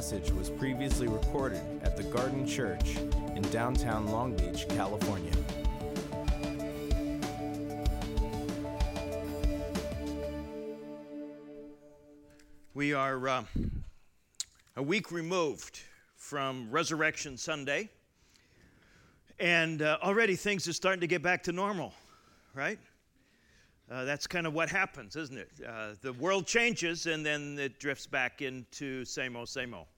Message was previously recorded at the Garden Church in downtown Long Beach, California. We are uh, a week removed from Resurrection Sunday, and uh, already things are starting to get back to normal, right? Uh, that's kind of what happens, isn't it? Uh, the world changes and then it drifts back into same old, same old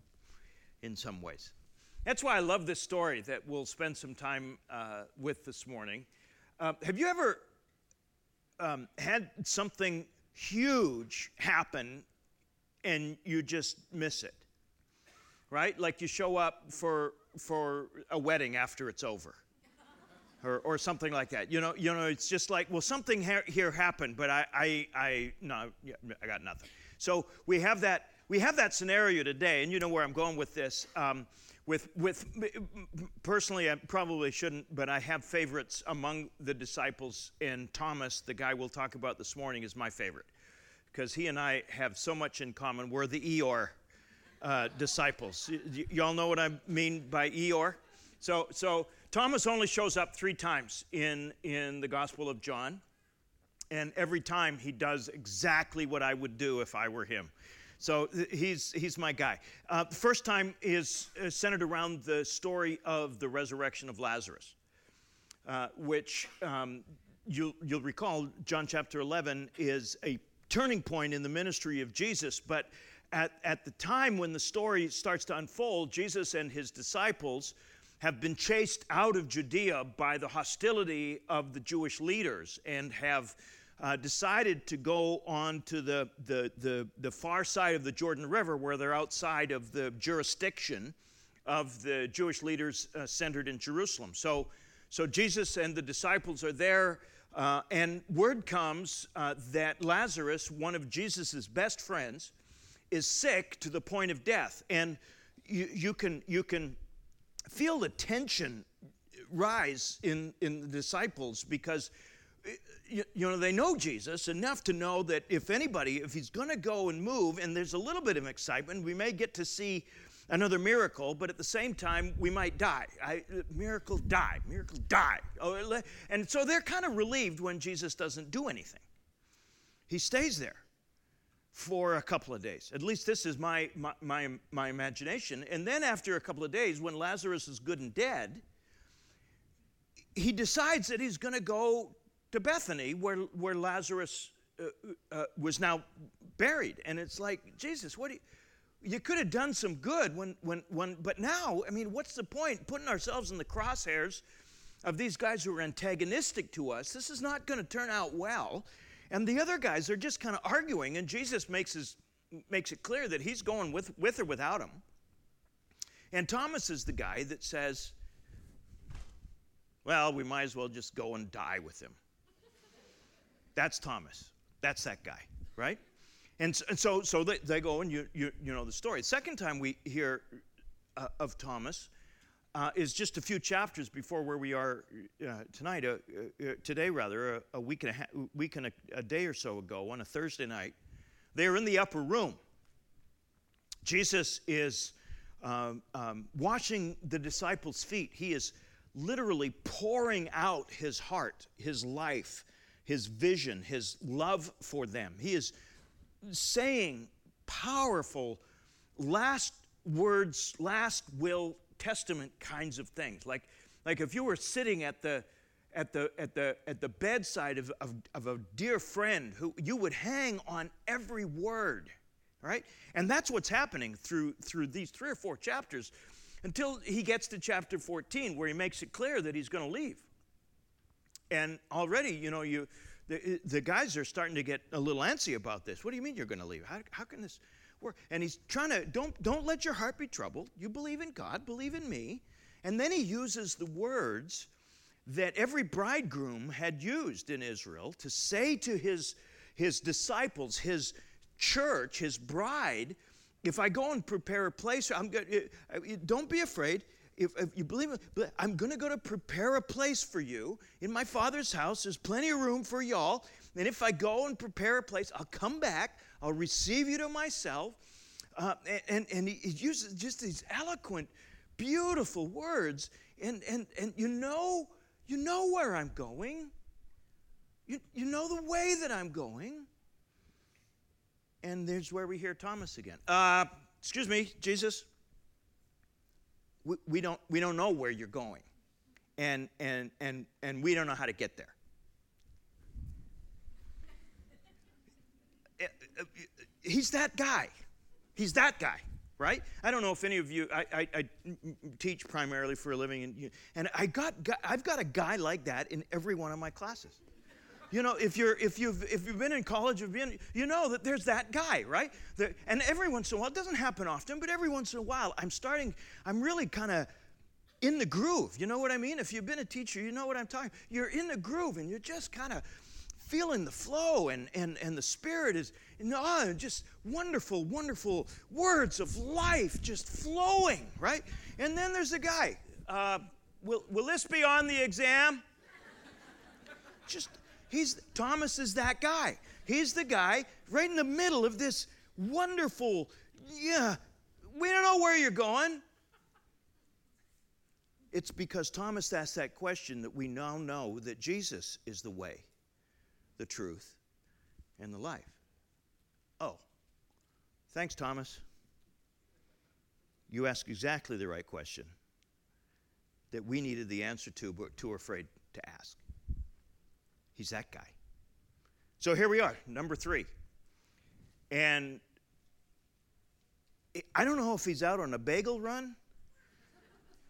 in some ways. That's why I love this story that we'll spend some time uh, with this morning. Uh, have you ever um, had something huge happen and you just miss it? Right? Like you show up for, for a wedding after it's over or, or something like that. You know, you know, it's just like, well, something ha- here happened, but I, I, I, no, I got nothing. So we have that, we have that scenario today, and you know where I'm going with this. Um, with, with personally, I probably shouldn't, but I have favorites among the disciples, and Thomas, the guy we'll talk about this morning, is my favorite because he and I have so much in common. We're the Eeyore uh, disciples. Y- y'all know what I mean by Eeyore? So, so Thomas only shows up three times in, in the Gospel of John, and every time he does exactly what I would do if I were him. So he's, he's my guy. Uh, the first time is centered around the story of the resurrection of Lazarus, uh, which um, you'll, you'll recall, John chapter 11 is a turning point in the ministry of Jesus. But at, at the time when the story starts to unfold, Jesus and his disciples have been chased out of Judea by the hostility of the Jewish leaders and have uh, decided to go on to the, the, the, the, far side of the Jordan River where they're outside of the jurisdiction of the Jewish leaders uh, centered in Jerusalem. So, so Jesus and the disciples are there, uh, and word comes uh, that Lazarus, one of Jesus' best friends, is sick to the point of death. And you, you, can, you can feel the tension rise in, in the disciples because you, you know, they know Jesus enough to know that if anybody, if he's going to go and move, and there's a little bit of excitement, we may get to see another miracle, but at the same time, we might die. I, miracle, die. Miracle, die. Oh, and so they're kind of relieved when Jesus doesn't do anything. He stays there for a couple of days. At least this is my, my, my, my imagination. And then after a couple of days, when Lazarus is good and dead, he decides that he's going to go to Bethany where, where Lazarus uh, uh, was now buried. And it's like, Jesus, what do you, you could have done some good when, when, when, but now, I mean, what's the point? Putting ourselves in the crosshairs of these guys who are antagonistic to us. This is not going to turn out well. And the other guys are just kind of arguing, and Jesus makes, his, makes it clear that he's going with, with or without him. And Thomas is the guy that says, well, we might as well just go and die with him. That's Thomas. That's that guy, right? And, and so, so they, they go, and you, you, you know the story. Second time we hear uh, of Thomas uh, is just a few chapters before where we are uh, tonight, uh, uh, today rather, a, a, week and, a, ha- week and a, a day or so ago on a Thursday night. They are in the upper room. Jesus is um, um, washing the disciples' feet. He is literally pouring out his heart, his life, his vision, his love for them. He is saying powerful last words, last will, testament kinds of things. Like, like if you were sitting at the at the at the at the bedside of, of, of a dear friend who you would hang on every word, right? And that's what's happening through through these three or four chapters until he gets to chapter 14 where he makes it clear that he's going to leave. And already, you know, you the, the guys are starting to get a little antsy about this. What do you mean you're going to leave? How, how can this work? And he's trying to don't don't let your heart be troubled. You believe in God, believe in me. And then he uses the words that every bridegroom had used in Israel to say to his his disciples, his church, his bride, if I go and prepare a place, I'm good. Uh, uh, don't be afraid. If, if you believe, I'm going to go to prepare a place for you in my father's house. There's plenty of room for y'all. And if I go and prepare a place, I'll come back. I'll receive you to myself. Uh, and, and he uses just these eloquent, beautiful words. And, and, and you know, you know where I'm going. You, you know the way that I'm going. And there's where we hear Thomas again. Uh, excuse me, Jesus. We, we, don't, we don't know where you're going. And, and, and, and we don't know how to get there. He's that guy. He's that guy, right? I don't know if any of you, I, I, I teach primarily for a living, and, and I got, I've got a guy like that in every one of my classes. You know, if you're if you've if you've been in college, you've been, you know that there's that guy, right? The, and every once in a while, it doesn't happen often, but every once in a while, I'm starting, I'm really kind of in the groove. You know what I mean? If you've been a teacher, you know what I'm talking. You're in the groove and you're just kind of feeling the flow and, and, and the spirit is oh, just wonderful, wonderful words of life just flowing, right? And then there's a guy. Uh, will, will this be on the exam? Just He's Thomas is that guy. He's the guy right in the middle of this wonderful, yeah, we don't know where you're going. It's because Thomas asked that question that we now know that Jesus is the way, the truth, and the life. Oh, thanks, Thomas. You asked exactly the right question that we needed the answer to, but too afraid to ask. He's that guy. So here we are, number three. And I don't know if he's out on a bagel run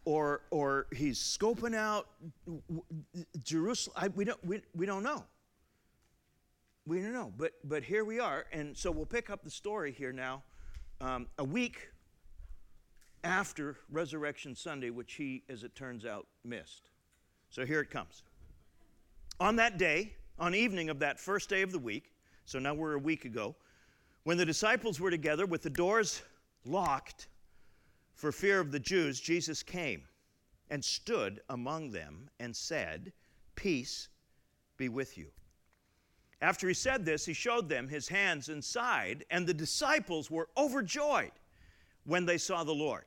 or, or he's scoping out Jerusalem. I, we, don't, we, we don't know. We don't know. But, but here we are. And so we'll pick up the story here now. Um, a week after Resurrection Sunday, which he, as it turns out, missed. So here it comes. On that day, on evening of that first day of the week, so now we're a week ago, when the disciples were together with the doors locked for fear of the Jews, Jesus came and stood among them and said, Peace be with you. After he said this, he showed them his hands and side, and the disciples were overjoyed when they saw the Lord.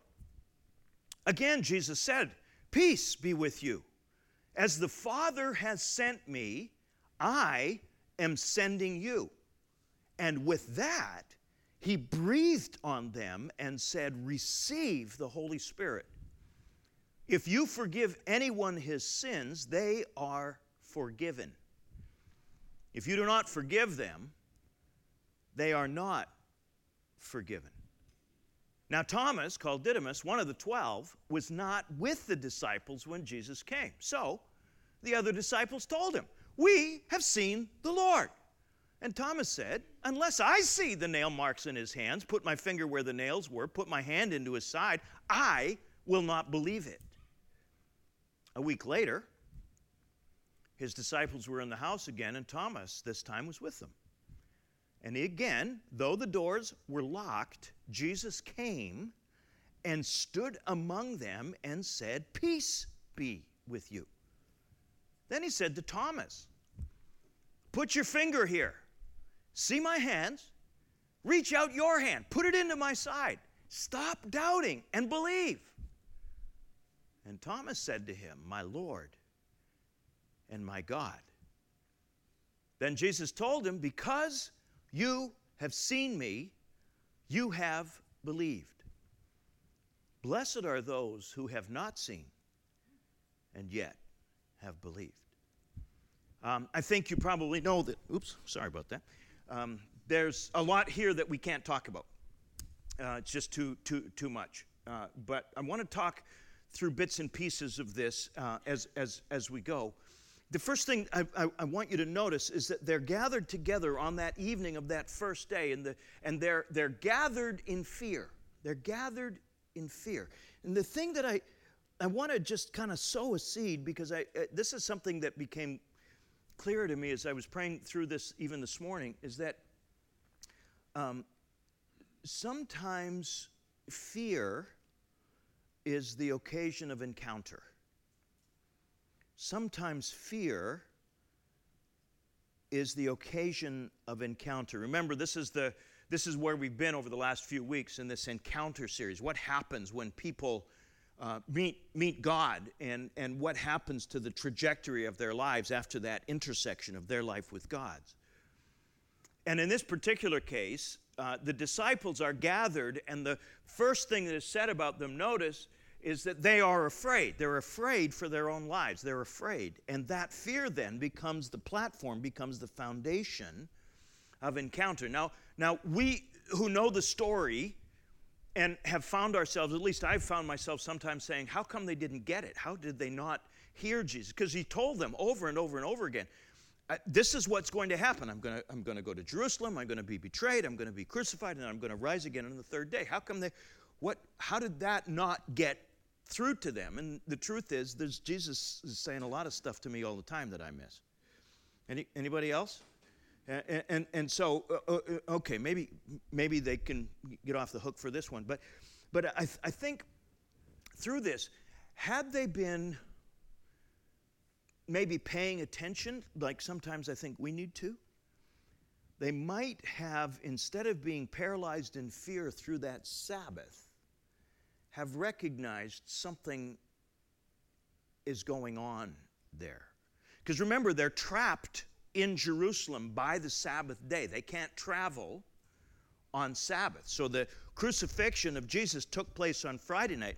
Again, Jesus said, Peace be with you. As the Father has sent me, I am sending you. And with that, he breathed on them and said, Receive the Holy Spirit. If you forgive anyone his sins, they are forgiven. If you do not forgive them, they are not forgiven. Now, Thomas, called Didymus, one of the twelve, was not with the disciples when Jesus came. So the other disciples told him, We have seen the Lord. And Thomas said, Unless I see the nail marks in his hands, put my finger where the nails were, put my hand into his side, I will not believe it. A week later, his disciples were in the house again, and Thomas this time was with them. And again, though the doors were locked, Jesus came and stood among them and said, Peace be with you. Then he said to Thomas, Put your finger here. See my hands? Reach out your hand. Put it into my side. Stop doubting and believe. And Thomas said to him, My Lord and my God. Then Jesus told him, Because you have seen me, you have believed. Blessed are those who have not seen and yet have believed. Um, I think you probably know that, oops, sorry about that. Um, there's a lot here that we can't talk about. Uh, it's just too, too, too much. Uh, but I want to talk through bits and pieces of this uh, as, as, as we go. The first thing I, I, I, want you to notice is that they're gathered together on that evening of that first day, and, the, and they're, they're gathered in fear. They're gathered in fear. And the thing that I, I want to just kind of sow a seed because I, uh, this is something that became clear to me as I was praying through this even this morning is that um, sometimes fear is the occasion of encounter sometimes fear is the occasion of encounter. Remember, this is the this is where we've been over the last few weeks in this encounter series. What happens when people uh, meet, meet God and, and what happens to the trajectory of their lives after that intersection of their life with God's. And in this particular case, uh, the disciples are gathered, and the first thing that is said about them, notice, is that they are afraid. They're afraid for their own lives. They're afraid. And that fear then becomes the platform, becomes the foundation of encounter. Now, now we who know the story and have found ourselves, at least I've found myself sometimes saying, How come they didn't get it? How did they not hear Jesus? Because he told them over and over and over again. Uh, this is what's going to happen. I'm going to, I'm going to go to Jerusalem. I'm going to be betrayed. I'm going to be crucified, and I'm going to rise again on the third day. How come they, what, how did that not get through to them. And the truth is, there's, Jesus is saying a lot of stuff to me all the time that I miss. Any, anybody else? And, and, and so, uh, uh, uh, okay, maybe, maybe they can get off the hook for this one. But, but I, I think through this, had they been maybe paying attention, like sometimes I think we need to, they might have, instead of being paralyzed in fear through that Sabbath, have recognized something is going on there. Because remember, they're trapped in Jerusalem by the Sabbath day. They can't travel on Sabbath. So the crucifixion of Jesus took place on Friday night.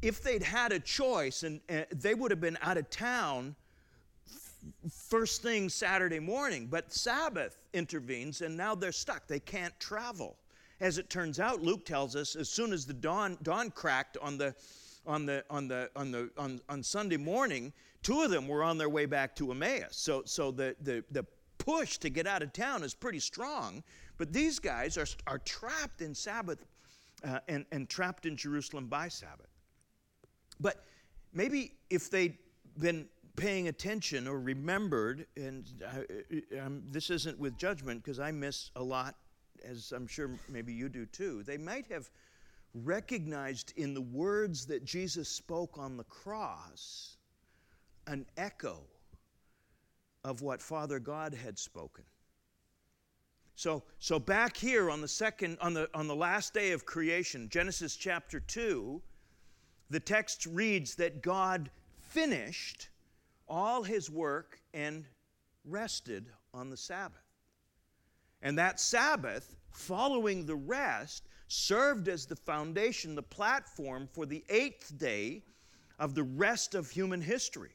If they'd had a choice, and uh, they would have been out of town first thing Saturday morning, but Sabbath intervenes and now they're stuck. They can't travel. As it turns out, Luke tells us as soon as the dawn, dawn cracked on the on the on the on the on, on Sunday morning, two of them were on their way back to Emmaus. So so the the the push to get out of town is pretty strong. But these guys are are trapped in Sabbath uh, and and trapped in Jerusalem by Sabbath. But maybe if they'd been paying attention or remembered, and I, this isn't with judgment because I miss a lot as I'm sure maybe you do too, they might have recognized in the words that Jesus spoke on the cross an echo of what Father God had spoken. So, so back here on the second, on the, on the last day of creation, Genesis chapter 2, the text reads that God finished all his work and rested on the Sabbath. And that Sabbath, following the rest, served as the foundation, the platform for the eighth day of the rest of human history.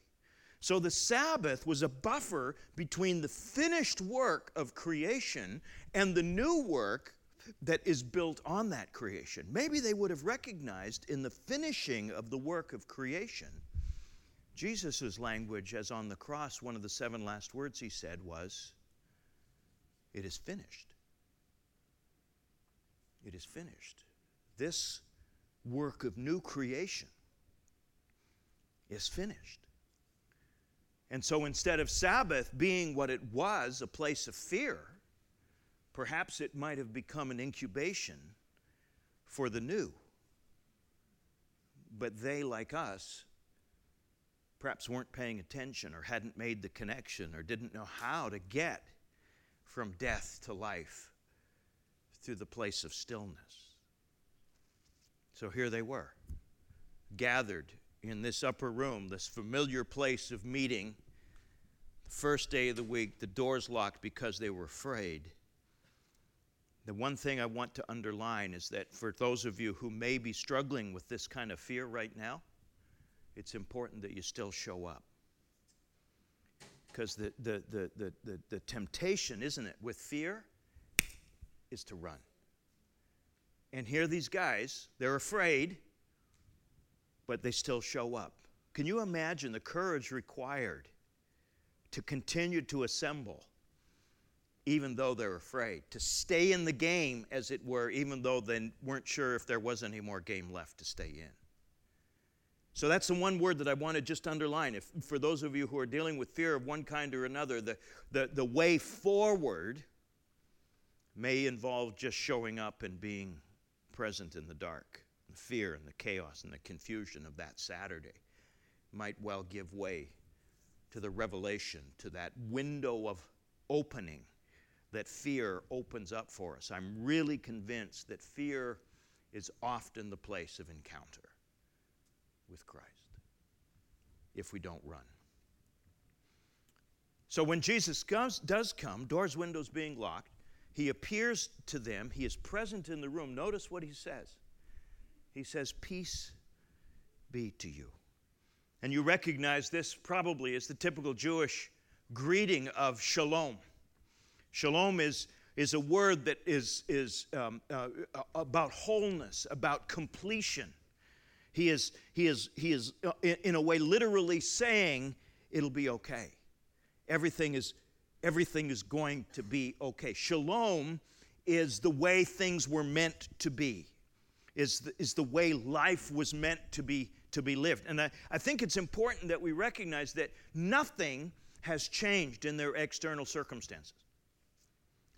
So the Sabbath was a buffer between the finished work of creation and the new work that is built on that creation. Maybe they would have recognized in the finishing of the work of creation. Jesus' language, as on the cross, one of the seven last words he said was, It is finished. It is finished. This work of new creation is finished. And so instead of Sabbath being what it was, a place of fear, perhaps it might have become an incubation for the new. But they, like us, perhaps weren't paying attention or hadn't made the connection or didn't know how to get from death to life through the place of stillness. So here they were, gathered in this upper room, this familiar place of meeting. The first day of the week, the doors locked because they were afraid. The one thing I want to underline is that for those of you who may be struggling with this kind of fear right now, it's important that you still show up. Because the, the, the, the, the, the temptation, isn't it, with fear, is to run. And here these guys, they're afraid, but they still show up. Can you imagine the courage required to continue to assemble, even though they're afraid, to stay in the game, as it were, even though they weren't sure if there was any more game left to stay in? So that's the one word that I want to just underline. If, for those of you who are dealing with fear of one kind or another, the, the, the way forward may involve just showing up and being present in the dark the fear and the chaos and the confusion of that Saturday might well give way to the revelation, to that window of opening that fear opens up for us. I'm really convinced that fear is often the place of encounter with Christ if we don't run. So when Jesus comes, does come, doors, windows being locked, he appears to them. He is present in the room. Notice what he says he says, Peace be to you. And you recognize this probably as the typical Jewish greeting of shalom. Shalom is, is a word that is, is um, uh, about wholeness, about completion. He is, he is, he is uh, in a way, literally saying, it'll be okay. Everything is, everything is going to be okay. Shalom is the way things were meant to be is the, is the way life was meant to be, to be lived. And I, I think it's important that we recognize that nothing has changed in their external circumstances.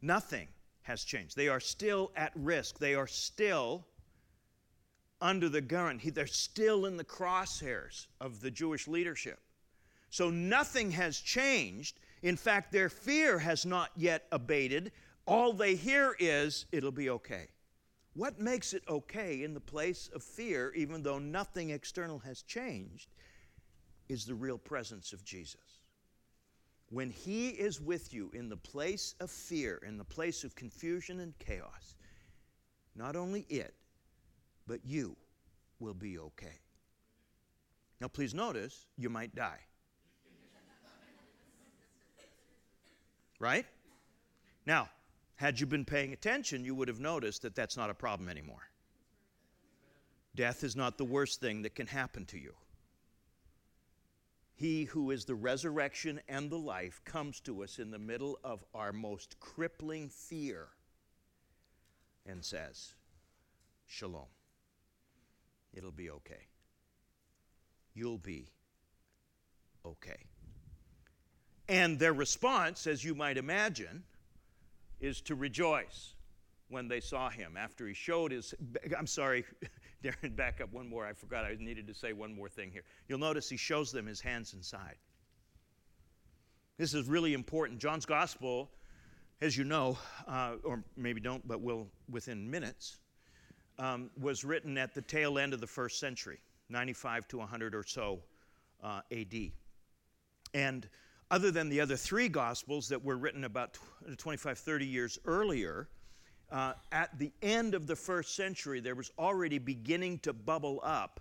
Nothing has changed. They are still at risk. They are still under the gun. They're still in the crosshairs of the Jewish leadership. So nothing has changed. In fact, their fear has not yet abated. All they hear is, it'll be okay. What makes it okay in the place of fear, even though nothing external has changed, is the real presence of Jesus. When He is with you in the place of fear, in the place of confusion and chaos, not only it, but you will be okay. Now, please notice, you might die. right? Now, had you been paying attention, you would have noticed that that's not a problem anymore. Death is not the worst thing that can happen to you. He who is the resurrection and the life comes to us in the middle of our most crippling fear and says, Shalom. It'll be okay. You'll be okay. And their response, as you might imagine, is to rejoice when they saw him after he showed his. I'm sorry, Darren, back up one more. I forgot I needed to say one more thing here. You'll notice he shows them his hands and side. This is really important. John's gospel, as you know, uh, or maybe don't, but will within minutes, um, was written at the tail end of the first century, 95 to 100 or so uh, AD. And other than the other three gospels that were written about 25, 30 years earlier, uh, at the end of the first century, there was already beginning to bubble up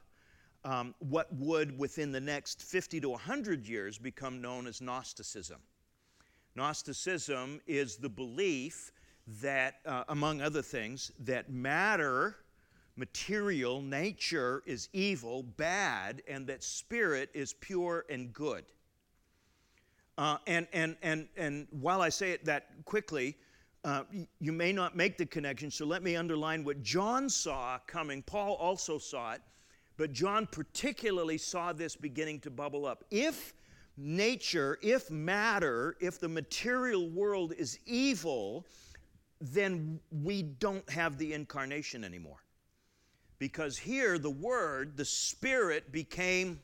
um, what would, within the next 50 to 100 years, become known as Gnosticism. Gnosticism is the belief that, uh, among other things, that matter, material, nature is evil, bad, and that spirit is pure and good. Uh, and, and, and, and while I say it that quickly, uh, you may not make the connection, so let me underline what John saw coming. Paul also saw it, but John particularly saw this beginning to bubble up. If nature, if matter, if the material world is evil, then we don't have the incarnation anymore. Because here, the Word, the Spirit, became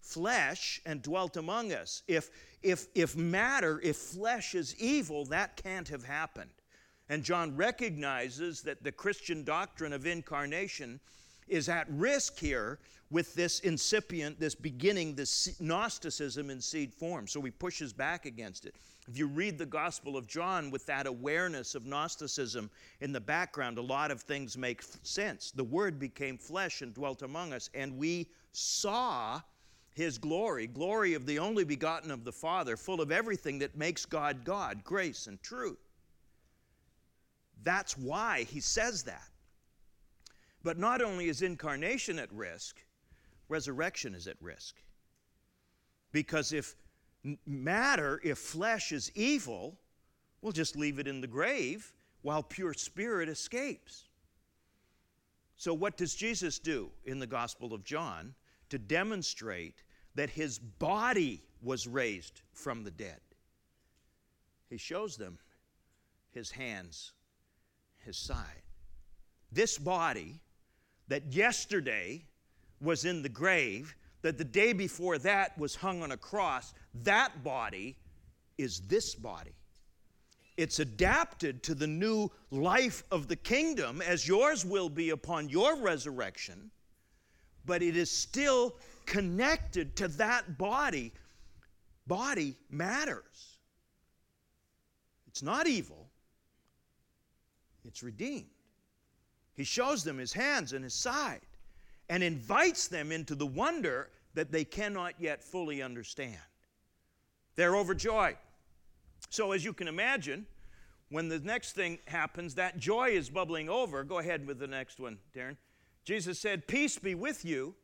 flesh and dwelt among us. If, if, if matter, if flesh is evil, that can't have happened. And John recognizes that the Christian doctrine of incarnation is at risk here with this incipient, this beginning, this Gnosticism in seed form. So he pushes back against it. If you read the Gospel of John with that awareness of Gnosticism in the background, a lot of things make sense. The Word became flesh and dwelt among us, and we saw his glory, glory of the only begotten of the Father, full of everything that makes God God, grace and truth. That's why he says that. But not only is incarnation at risk, resurrection is at risk. Because if matter, if flesh is evil, we'll just leave it in the grave while pure spirit escapes. So, what does Jesus do in the Gospel of John? to demonstrate that his body was raised from the dead. He shows them his hands, his side. This body that yesterday was in the grave, that the day before that was hung on a cross, that body is this body. It's adapted to the new life of the kingdom, as yours will be upon your resurrection but it is still connected to that body. Body matters. It's not evil, it's redeemed. He shows them his hands and his side and invites them into the wonder that they cannot yet fully understand. They're overjoyed. So, as you can imagine, when the next thing happens, that joy is bubbling over. Go ahead with the next one, Darren. Jesus said, Peace be with you,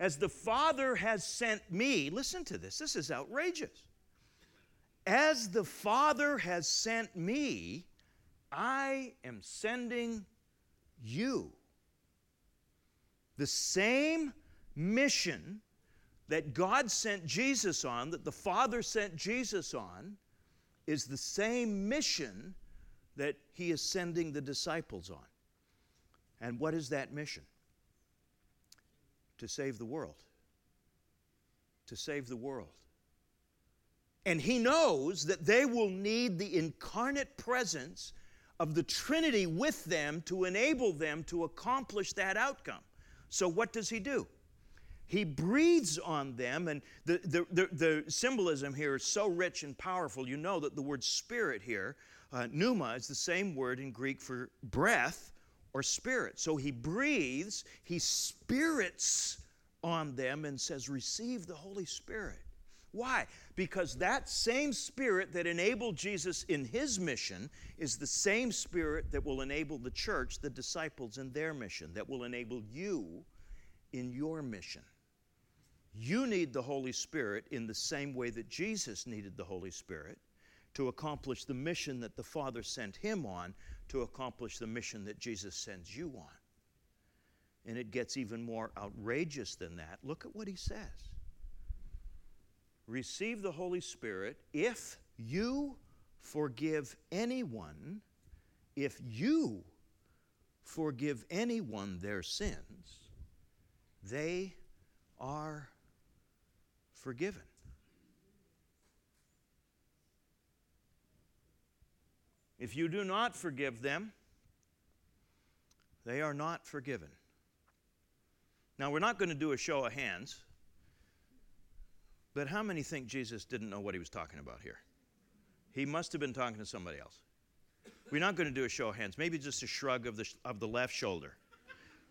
as the Father has sent me. Listen to this, this is outrageous. As the Father has sent me, I am sending you. The same mission that God sent Jesus on, that the Father sent Jesus on, is the same mission that He is sending the disciples on. And what is that mission? to save the world. To save the world. And he knows that they will need the incarnate presence of the Trinity with them to enable them to accomplish that outcome. So, what does he do? He breathes on them, and the, the, the, the symbolism here is so rich and powerful. You know that the word spirit here, uh, pneuma, is the same word in Greek for breath or spirit. So he breathes, he spirits on them and says, Receive the Holy Spirit. Why? Because that same spirit that enabled Jesus in his mission is the same spirit that will enable the church, the disciples, in their mission, that will enable you in your mission. You need the Holy Spirit in the same way that Jesus needed the Holy Spirit to accomplish the mission that the Father sent him on to accomplish the mission that Jesus sends you on. And it gets even more outrageous than that. Look at what he says receive the Holy Spirit if you forgive anyone, if you forgive anyone their sins, they are forgiven. If you do not forgive them, they are not forgiven. Now, we're not going to do a show of hands but how many think Jesus didn't know what he was talking about here? He must have been talking to somebody else. We're not going to do a show of hands, maybe just a shrug of the, of the left shoulder.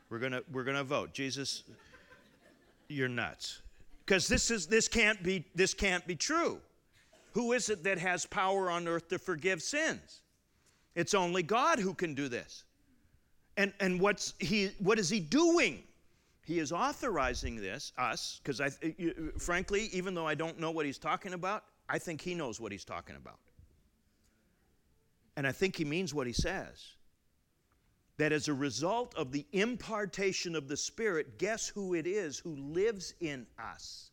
We're going to, we're going to vote. Jesus, you're nuts. Because this, is, this, can't be, this can't be true. Who is it that has power on earth to forgive sins? It's only God who can do this. And, and what's he, what is he doing? He is authorizing this, us, because I, frankly, even though I don't know what he's talking about, I think he knows what he's talking about. And I think he means what he says. That as a result of the impartation of the Spirit, guess who it is who lives in us?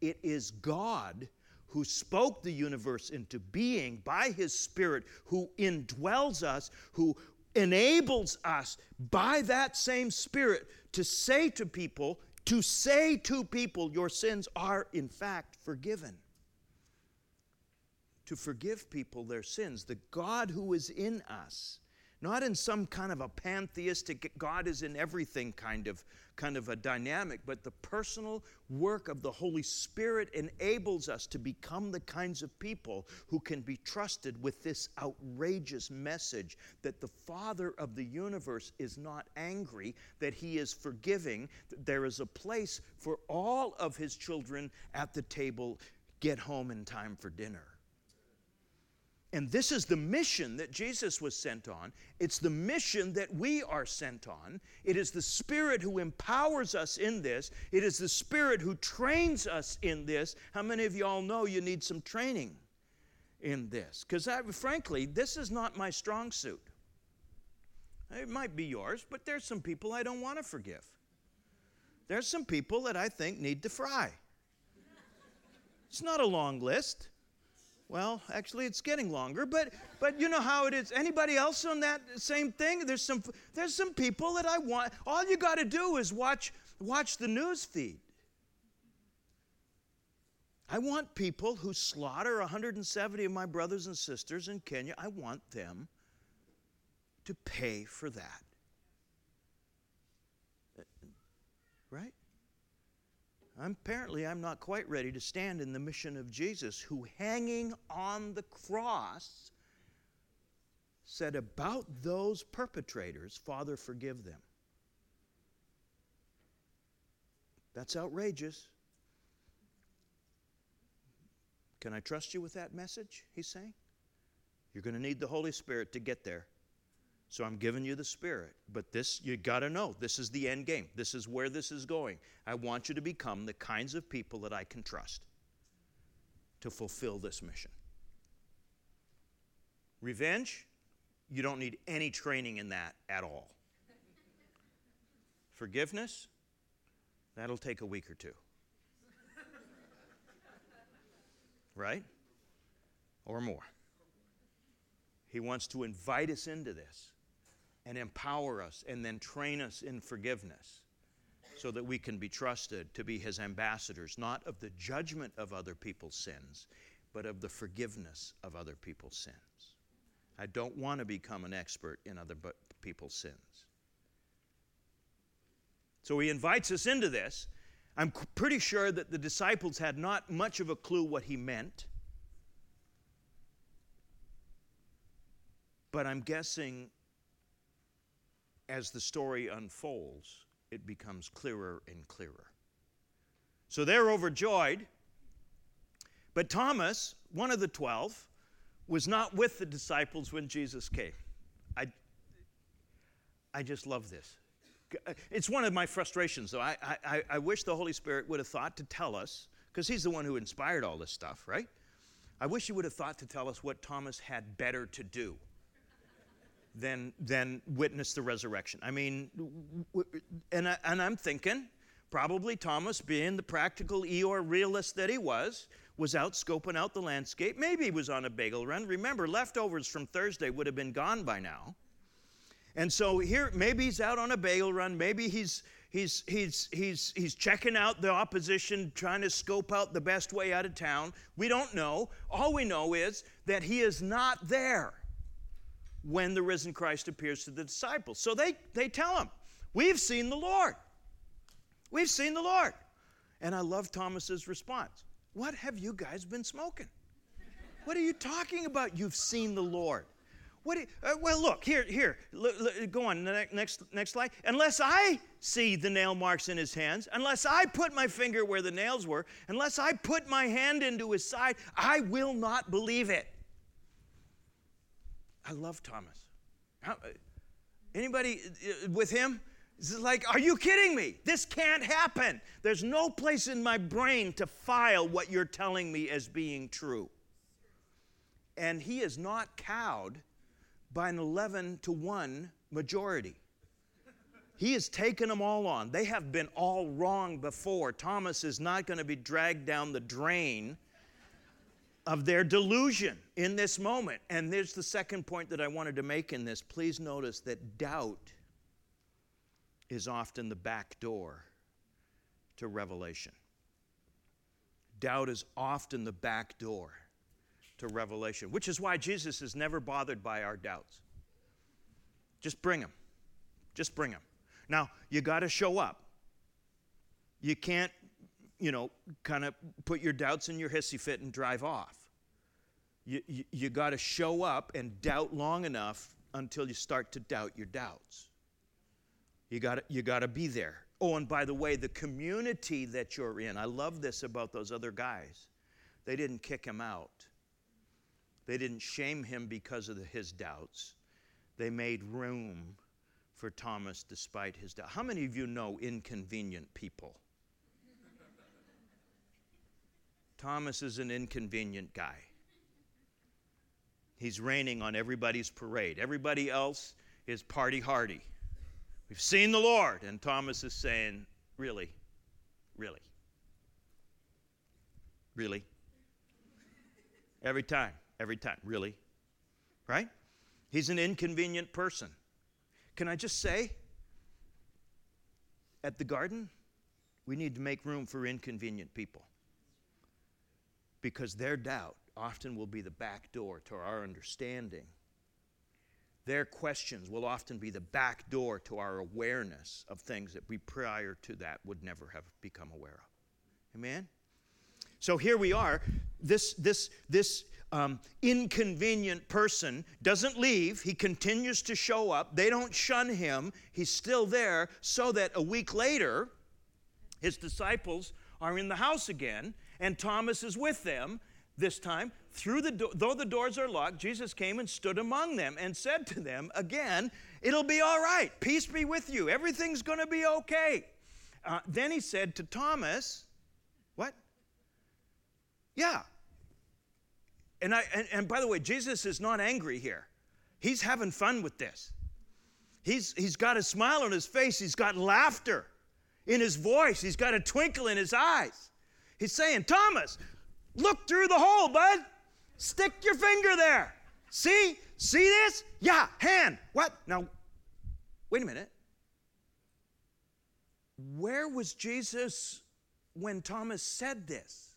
It is God who spoke the universe into being by his Spirit, who indwells us, who enables us by that same Spirit to say to people, to say to people, your sins are in fact forgiven. To forgive people their sins. The God who is in us not in some kind of a pantheistic God is in everything kind of kind of a dynamic, but the personal work of the Holy Spirit enables us to become the kinds of people who can be trusted with this outrageous message that the Father of the universe is not angry, that He is forgiving, that there is a place for all of His children at the table. Get home in time for dinner. And this is the mission that Jesus was sent on. It's the mission that we are sent on. It is the Spirit who empowers us in this. It is the Spirit who trains us in this. How many of y'all know you need some training in this? Because, frankly, this is not my strong suit. It might be yours, but there's some people I don't want to forgive. There's some people that I think need to fry. It's not a long list. Well, actually, it's getting longer, but but you know how it is. Anybody else on that same thing? There's some there's some people that I want. All you got to do is watch watch the news feed. I want people who slaughter 170 of my brothers and sisters in Kenya. I want them to pay for that. Uh, right? Apparently I'm not quite ready to stand in the mission of Jesus, who hanging on the cross said about those perpetrators, Father, forgive them. That's outrageous. Can I trust you with that message? He's saying. You're going to need the Holy Spirit to get there. So I'm giving you the Spirit. But this, you got to know, this is the end game. This is where this is going. I want you to become the kinds of people that I can trust to fulfill this mission. Revenge, you don't need any training in that at all. Forgiveness, that'll take a week or two. Right? Or more. He wants to invite us into this and empower us and then train us in forgiveness so that we can be trusted to be his ambassadors, not of the judgment of other people's sins, but of the forgiveness of other people's sins. I don't want to become an expert in other people's sins. So he invites us into this. I'm pretty sure that the disciples had not much of a clue what he meant. But I'm guessing as the story unfolds, it becomes clearer and clearer. So they're overjoyed. But Thomas, one of the twelve, was not with the disciples when Jesus came. I, I just love this. It's one of my frustrations, though. I, I, I wish the Holy Spirit would have thought to tell us, because He's the one who inspired all this stuff, right? I wish He would have thought to tell us what Thomas had better to do than, than witness the resurrection. I mean, and, I, and I'm thinking, probably Thomas, being the practical Eeyore realist that he was, was out scoping out the landscape. Maybe he was on a bagel run. Remember, leftovers from Thursday would have been gone by now. And so here, maybe he's out on a bagel run. Maybe he's, he's, he's, he's, he's checking out the opposition, trying to scope out the best way out of town. We don't know. All we know is that he is not there. When the risen Christ appears to the disciples. So they, they tell him, We've seen the Lord. We've seen the Lord. And I love Thomas's response. What have you guys been smoking? What are you talking about? You've seen the Lord. What? You, uh, well, look here. Here, go on. Next, next slide. Unless I see the nail marks in his hands, unless I put my finger where the nails were, unless I put my hand into his side, I will not believe it. I love Thomas. How, anybody uh, with him? This is like, are you kidding me? This can't happen. There's no place in my brain to file what you're telling me as being true. And he is not cowed by an 11 to 1 majority. He has taken them all on. They have been all wrong before. Thomas is not going to be dragged down the drain of their delusion in this moment. And there's the second point that I wanted to make in this. Please notice that doubt is often the back door to revelation. Doubt is often the back door to revelation, which is why Jesus is never bothered by our doubts. Just bring them. Just bring them. Now, you got to show up. You can't, you know, kind of put your doubts in your hissy fit and drive off. You, you, you got to show up and doubt long enough until you start to doubt your doubts. You got you to be there. Oh, and by the way, the community that you're in, I love this about those other guys. They didn't kick him out. They didn't shame him because of the, his doubts. They made room for Thomas despite his doubt. How many of you know inconvenient people? Thomas is an inconvenient guy. He's raining on everybody's parade. Everybody else is party hardy. We've seen the Lord. And Thomas is saying, Really? Really? Really? Every time, every time. Really? Right? He's an inconvenient person. Can I just say, at the garden, we need to make room for inconvenient people. Because their doubt often will be the back door to our understanding their questions will often be the back door to our awareness of things that we prior to that would never have become aware of. Amen? So here we are. This, this, this um, inconvenient person doesn't leave. He continues to show up. They don't shun him. He's still there, so that a week later, his disciples are in the house again, and Thomas is with them this time through the do- though the doors are locked jesus came and stood among them and said to them again it'll be all right. Peace be with you. Everything's going to be okay. Uh, then he said to thomas what? Yeah. And i and, and by the way jesus is not angry here. He's having fun with this. He's he's got a smile on his face. He's got laughter in his voice. He's got a twinkle in his eyes. He's saying thomas Look through the hole, bud. Stick your finger there. See? See this? Yeah, hand. What? Now, wait a minute. Where was Jesus when Thomas said this?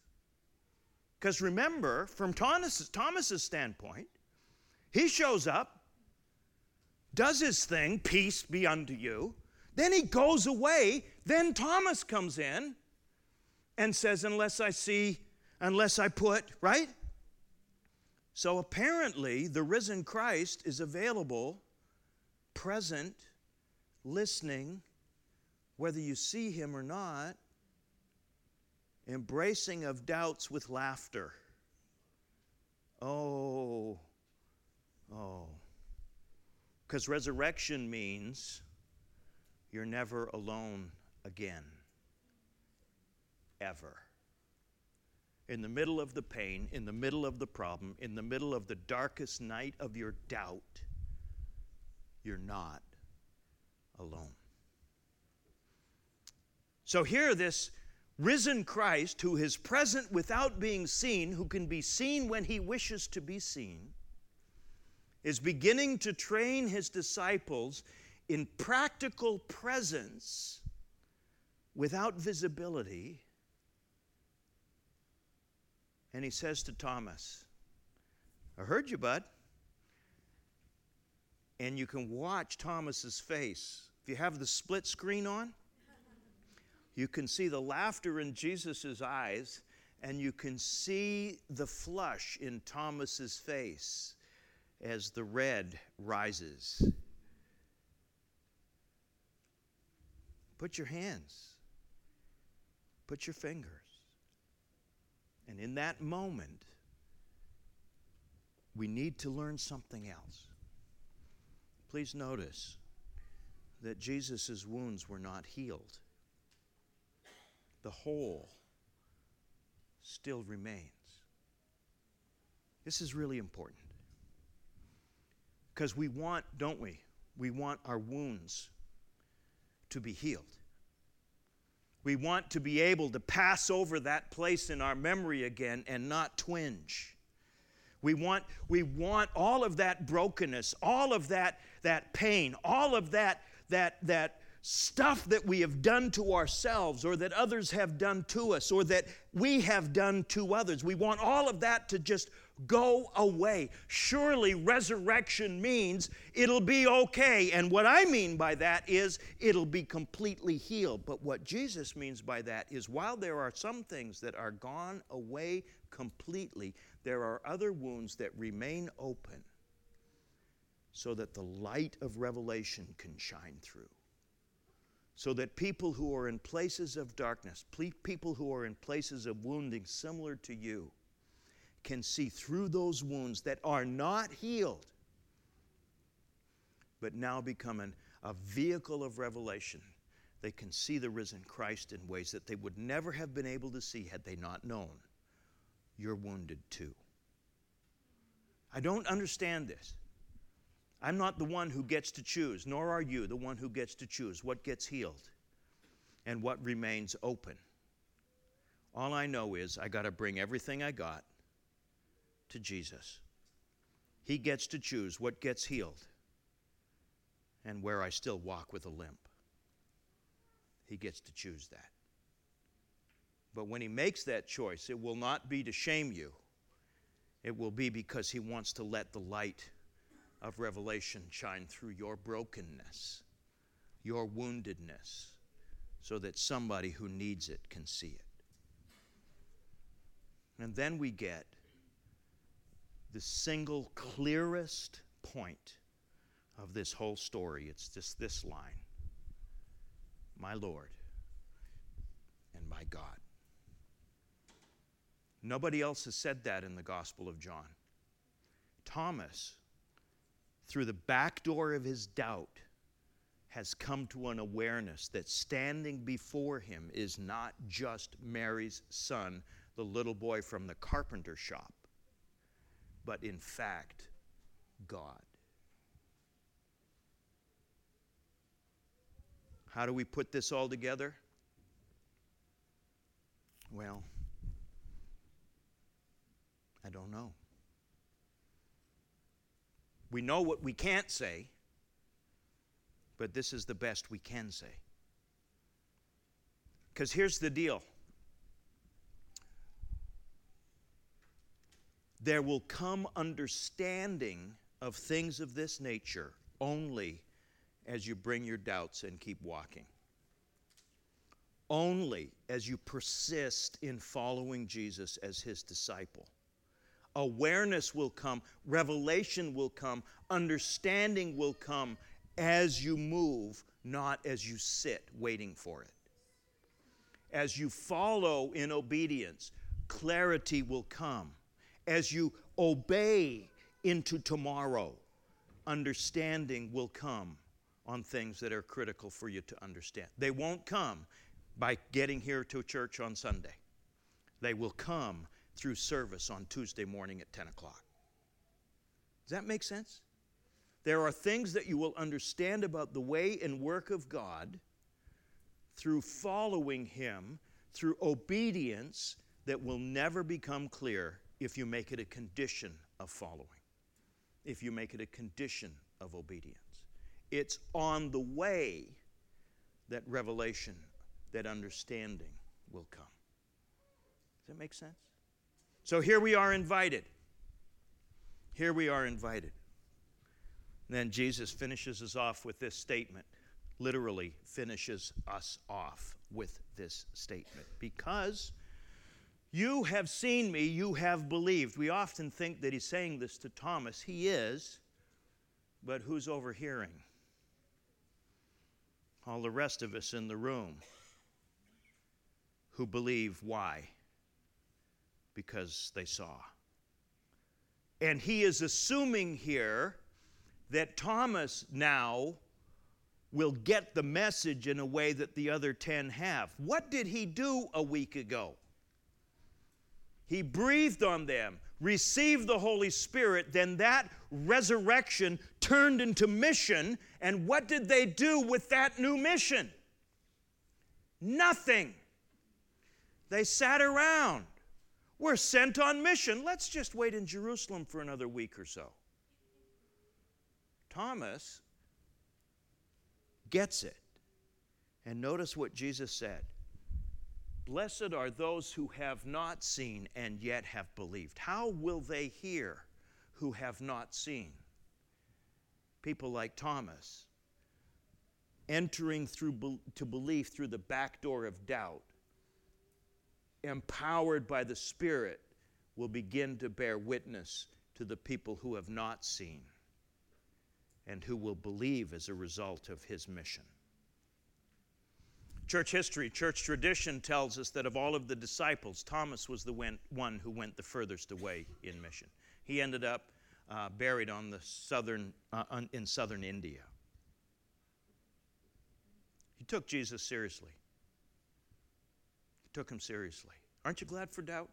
Because remember, from Thomas's, Thomas's standpoint, he shows up, does his thing, peace be unto you. Then he goes away. Then Thomas comes in and says, Unless I see unless I put, right? So apparently, the risen Christ is available, present, listening, whether you see him or not, embracing of doubts with laughter. Oh, oh. Because resurrection means you're never alone again. Ever in the middle of the pain, in the middle of the problem, in the middle of the darkest night of your doubt, you're not alone. So here, this risen Christ, who is present without being seen, who can be seen when he wishes to be seen, is beginning to train his disciples in practical presence without visibility and he says to Thomas, I heard you, bud. and you can watch Thomas's face. If you have the split screen on, you can see the laughter in Jesus' eyes, and you can see the flush in Thomas's face as the red rises. Put your hands, put your fingers. And in that moment, we need to learn something else. Please notice that Jesus' wounds were not healed. The hole still remains. This is really important. Because we want, don't we? We want our wounds to be healed. We want to be able to pass over that place in our memory again and not twinge. We want, we want all of that brokenness, all of that, that pain, all of that, that, that stuff that we have done to ourselves or that others have done to us or that we have done to others. We want all of that to just go away. Surely resurrection means it'll be okay. And what I mean by that is it'll be completely healed. But what Jesus means by that is while there are some things that are gone away completely, there are other wounds that remain open so that the light of revelation can shine through. So that people who are in places of darkness, people who are in places of wounding similar to you, can see through those wounds that are not healed, but now become an, a vehicle of revelation. They can see the risen Christ in ways that they would never have been able to see had they not known you're wounded too. I don't understand this. I'm not the one who gets to choose, nor are you the one who gets to choose what gets healed and what remains open. All I know is I got to bring everything I got to Jesus. He gets to choose what gets healed and where I still walk with a limp. He gets to choose that. But when He makes that choice, it will not be to shame you, it will be because He wants to let the light of revelation shine through your brokenness, your woundedness, so that somebody who needs it can see it. And then we get the single clearest point of this whole story. It's just this line My Lord and my God. Nobody else has said that in the Gospel of John. Thomas, through the back door of his doubt, has come to an awareness that standing before him is not just Mary's son, the little boy from the carpenter shop but in fact, God. How do we put this all together? Well, I don't know. We know what we can't say, but this is the best we can say. Because here's the deal there will come understanding of things of this nature only as you bring your doubts and keep walking. Only as you persist in following Jesus as his disciple. Awareness will come, revelation will come, understanding will come as you move, not as you sit waiting for it. As you follow in obedience, clarity will come as you obey into tomorrow, understanding will come on things that are critical for you to understand. They won't come by getting here to church on Sunday, they will come through service on Tuesday morning at 10 o'clock. Does that make sense? There are things that you will understand about the way and work of God through following Him, through obedience, that will never become clear if you make it a condition of following, if you make it a condition of obedience. It's on the way that revelation, that understanding will come. Does that make sense? So here we are invited. Here we are invited. then Jesus finishes us off with this statement. Literally finishes us off with this statement. Because you have seen me, you have believed. We often think that he's saying this to Thomas. He is, but who's overhearing? All the rest of us in the room who believe why? Because they saw. And he is assuming here that Thomas now will get the message in a way that the other 10 have. What did he do a week ago? He breathed on them, received the Holy Spirit, then that resurrection turned into mission. And what did they do with that new mission? Nothing. They sat around. We're sent on mission. Let's just wait in Jerusalem for another week or so. Thomas gets it. And notice what Jesus said Blessed are those who have not seen and yet have believed. How will they hear who have not seen? People like Thomas entering through to belief through the back door of doubt, empowered by the Spirit, will begin to bear witness to the people who have not seen and who will believe as a result of his mission. Church history, church tradition tells us that of all of the disciples, Thomas was the one who went the furthest away in mission. He ended up uh, buried on the southern, uh, in southern India. He took Jesus seriously. Took him seriously. Aren't you glad for doubt?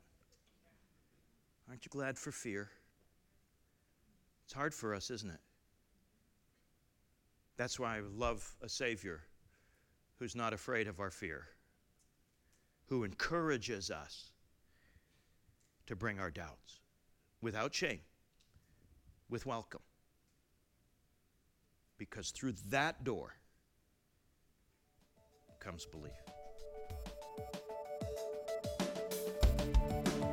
Aren't you glad for fear? It's hard for us, isn't it? That's why I love a Savior who's not afraid of our fear, who encourages us to bring our doubts without shame, with welcome. Because through that door comes belief.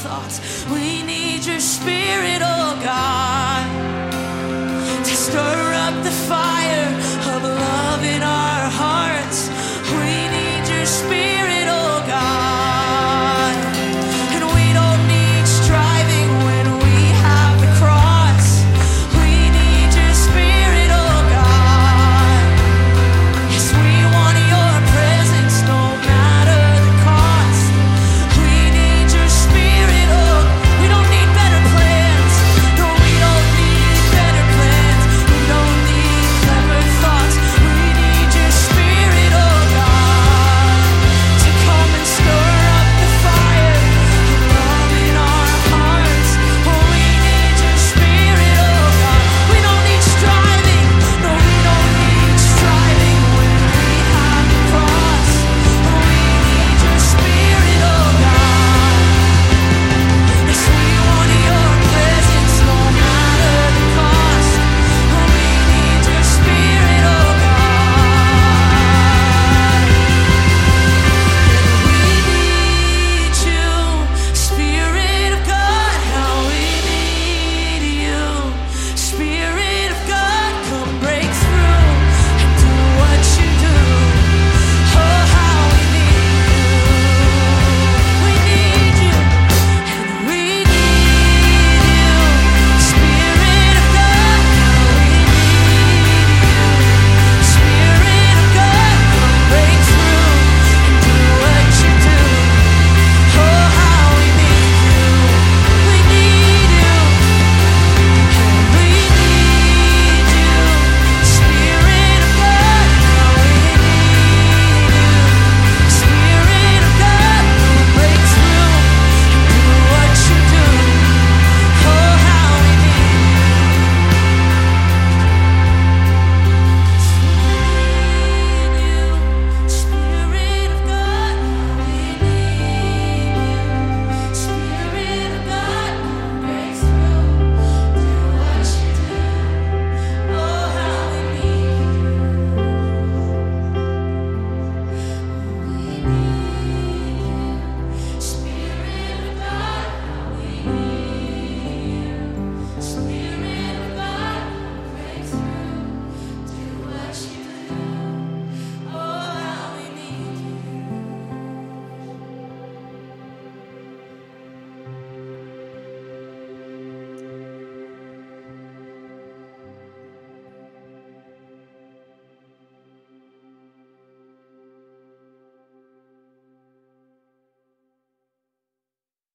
thoughts. We need your spirit.